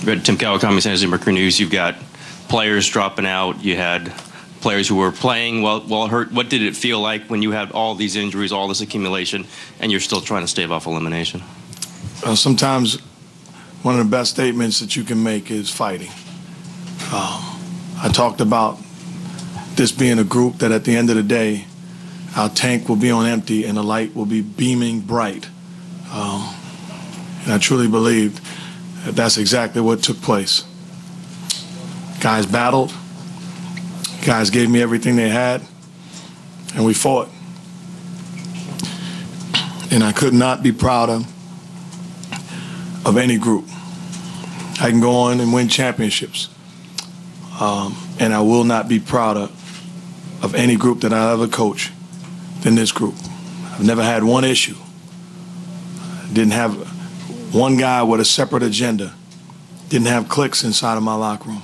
Tim Kawakami says in Mercury News, you've got players dropping out. You had players who were playing while hurt. What did it feel like when you had all these injuries, all this accumulation, and you're still trying to stave off elimination? Uh, sometimes one of the best statements that you can make is fighting. Um, I talked about this being a group that at the end of the day, our tank will be on empty and the light will be beaming bright. Um, and I truly believed that's exactly what took place. Guys battled, guys gave me everything they had, and we fought. And I could not be prouder of any group. I can go on and win championships, um, and I will not be prouder of any group that I ever coach than this group. I've never had one issue. Didn't have one guy with a separate agenda. Didn't have cliques inside of my locker room.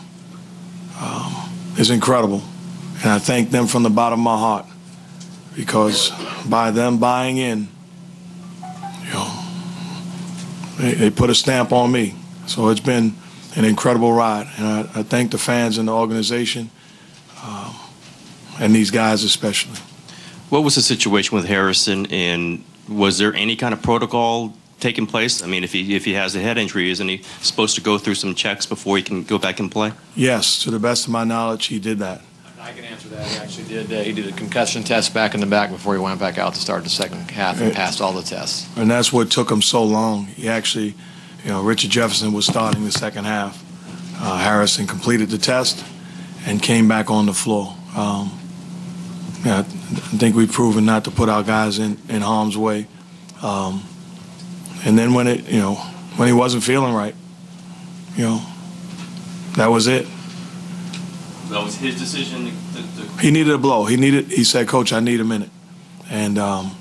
Um, it's incredible. And I thank them from the bottom of my heart because by them buying in, you know, they, they put a stamp on me. So it's been an incredible ride. And I, I thank the fans and the organization um, and these guys especially. What was the situation with Harrison, and was there any kind of protocol taking place? I mean, if he if he has a head injury, isn't he supposed to go through some checks before he can go back and play? Yes, to the best of my knowledge, he did that. I can answer that. He actually did. Uh, he did a concussion test back in the back before he went back out to start the second half and passed all the tests. And that's what took him so long. He actually, you know, Richard Jefferson was starting the second half. Uh, Harrison completed the test and came back on the floor. Um, yeah, I think we've proven not to put our guys in, in harm's way. Um, and then when it, you know, when he wasn't feeling right, you know, that was it. That was his decision. To, to... He needed a blow. He needed. He said, "Coach, I need a minute," and um,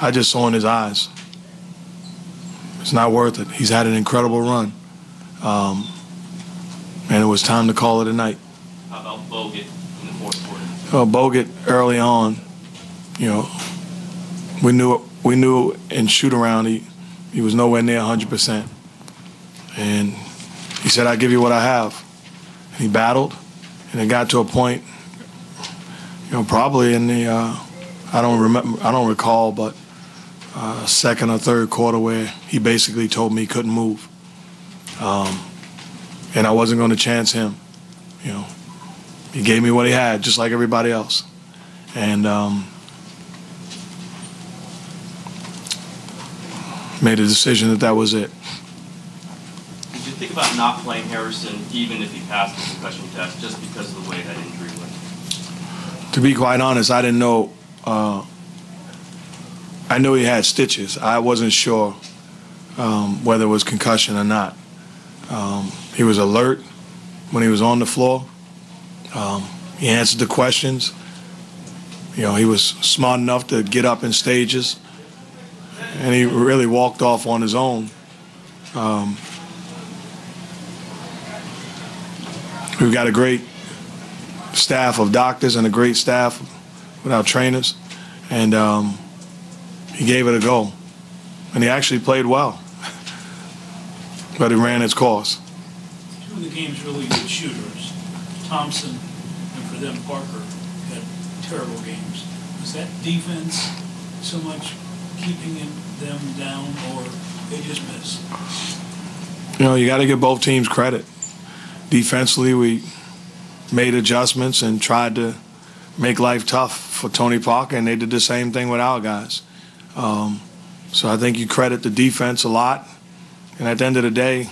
I just saw in his eyes. It's not worth it. He's had an incredible run, um, and it was time to call it a night. How about Bogut in the fourth quarter? Well, Bogut early on, you know, we knew we knew in shoot around he he was nowhere near 100 percent, and he said, "I give you what I have." And he battled, and it got to a point, you know, probably in the uh, I don't remember, I don't recall, but uh, second or third quarter where he basically told me he couldn't move, um, and I wasn't going to chance him, you know. He gave me what he had, just like everybody else, and um, made a decision that that was it. Did you think about not playing Harrison even if he passed the concussion test, just because of the way that injury went? To be quite honest, I didn't know. Uh, I knew he had stitches. I wasn't sure um, whether it was concussion or not. Um, he was alert when he was on the floor. Um, he answered the questions. You know, he was smart enough to get up in stages, and he really walked off on his own. Um, we've got a great staff of doctors and a great staff with our trainers, and um, he gave it a go, and he actually played well, but it ran its course. Two of the game's really good shooters, Thompson and for them Parker, had terrible games. Was that defense so much keeping them down, or they just missed? You know, you got to give both teams credit. Defensively, we made adjustments and tried to make life tough for Tony Parker, and they did the same thing with our guys. Um, so I think you credit the defense a lot. And at the end of the day,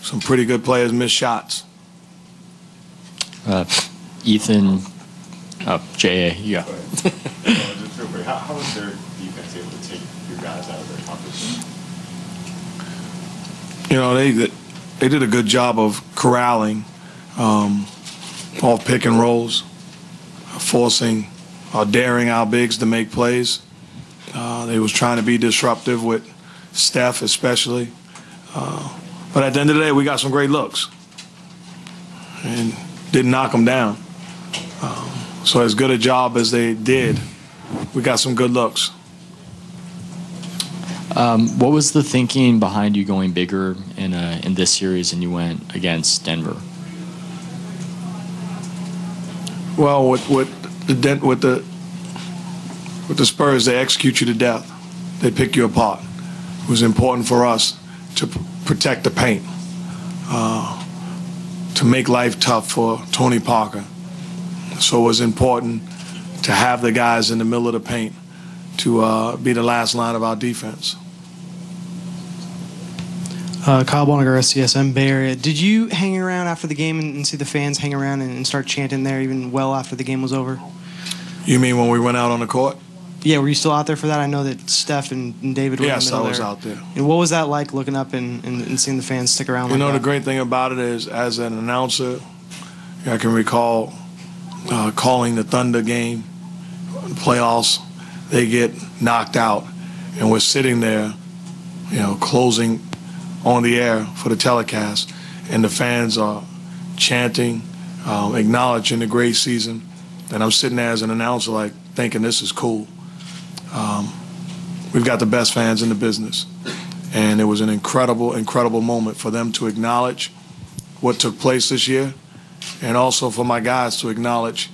some pretty good players missed shots. Uh, Ethan, oh, J.A., yeah. just real quick, how, how was their defense able to take your guys out of their comfort zone? You know, they they did a good job of corralling um, off pick and rolls, forcing or daring our bigs to make plays. Uh, they was trying to be disruptive with Steph, especially. Uh, but at the end of the day, we got some great looks and didn't knock them down. Um, so as good a job as they did, we got some good looks. Um, what was the thinking behind you going bigger in uh, in this series and you went against Denver? Well, with, with the with the with the Spurs, they execute you to death. They pick you apart. It was important for us to p- protect the paint, uh, to make life tough for Tony Parker. So it was important to have the guys in the middle of the paint to uh, be the last line of our defense. Uh, Kyle Bonagura, CSN Bay Area. Did you hang around after the game and, and see the fans hang around and, and start chanting there even well after the game was over? You mean when we went out on the court? Yeah, were you still out there for that? I know that Steph and, and David were Yes, in the I was there. out there. And what was that like looking up and, and, seeing the fans stick around You like know, the great thing about it is, as an announcer, I can recall uh, calling the Thunder game, playoffs. They get knocked out, and we're sitting there, you know, closing on the air for the telecast, and the fans are chanting, um, acknowledging the great season, and I'm sitting there as an announcer, like thinking this is cool. Um, we've got the best fans in the business and it was an incredible, incredible moment for them to acknowledge what took place this year, and also for my guys to acknowledge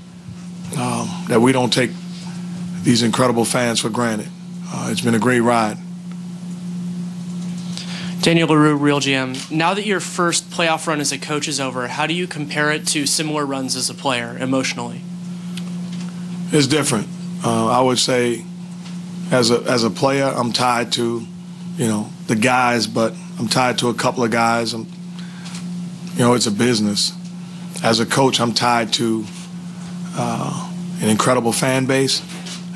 um, that we don't take these incredible fans for granted. Uh, it's been a great ride. Daniel LaRue, Real GM. Now that your first playoff run as a coach is over, how do you compare it to similar runs as a player emotionally? It's different. Uh, I would say, as a as a player, I'm tied to, you know, the guys, but I'm tied to a couple of guys. I'm, you know, it's a business. As a coach, I'm tied to uh, an incredible fan base.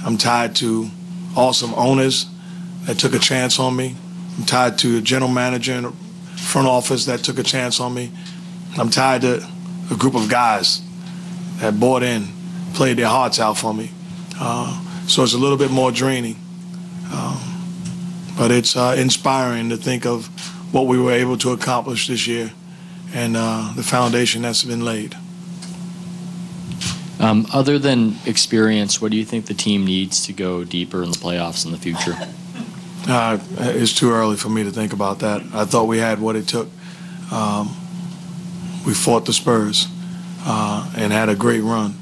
I'm tied to awesome owners that took a chance on me. I'm tied to a general manager and front office that took a chance on me. I'm tied to a group of guys that bought in, played their hearts out for me. Uh, so it's a little bit more draining. Um, but it's uh, inspiring to think of what we were able to accomplish this year and uh, the foundation that's been laid. Um, other than experience, what do you think the team needs to go deeper in the playoffs in the future? Uh, it's too early for me to think about that. I thought we had what it took. Um, we fought the Spurs uh, and had a great run.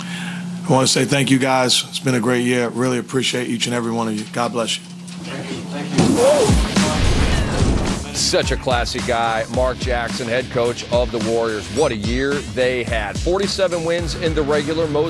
I want to say thank you guys. It's been a great year. Really appreciate each and every one of you. God bless you. Such a classy guy, Mark Jackson, head coach of the Warriors. What a year they had. 47 wins in the regular, most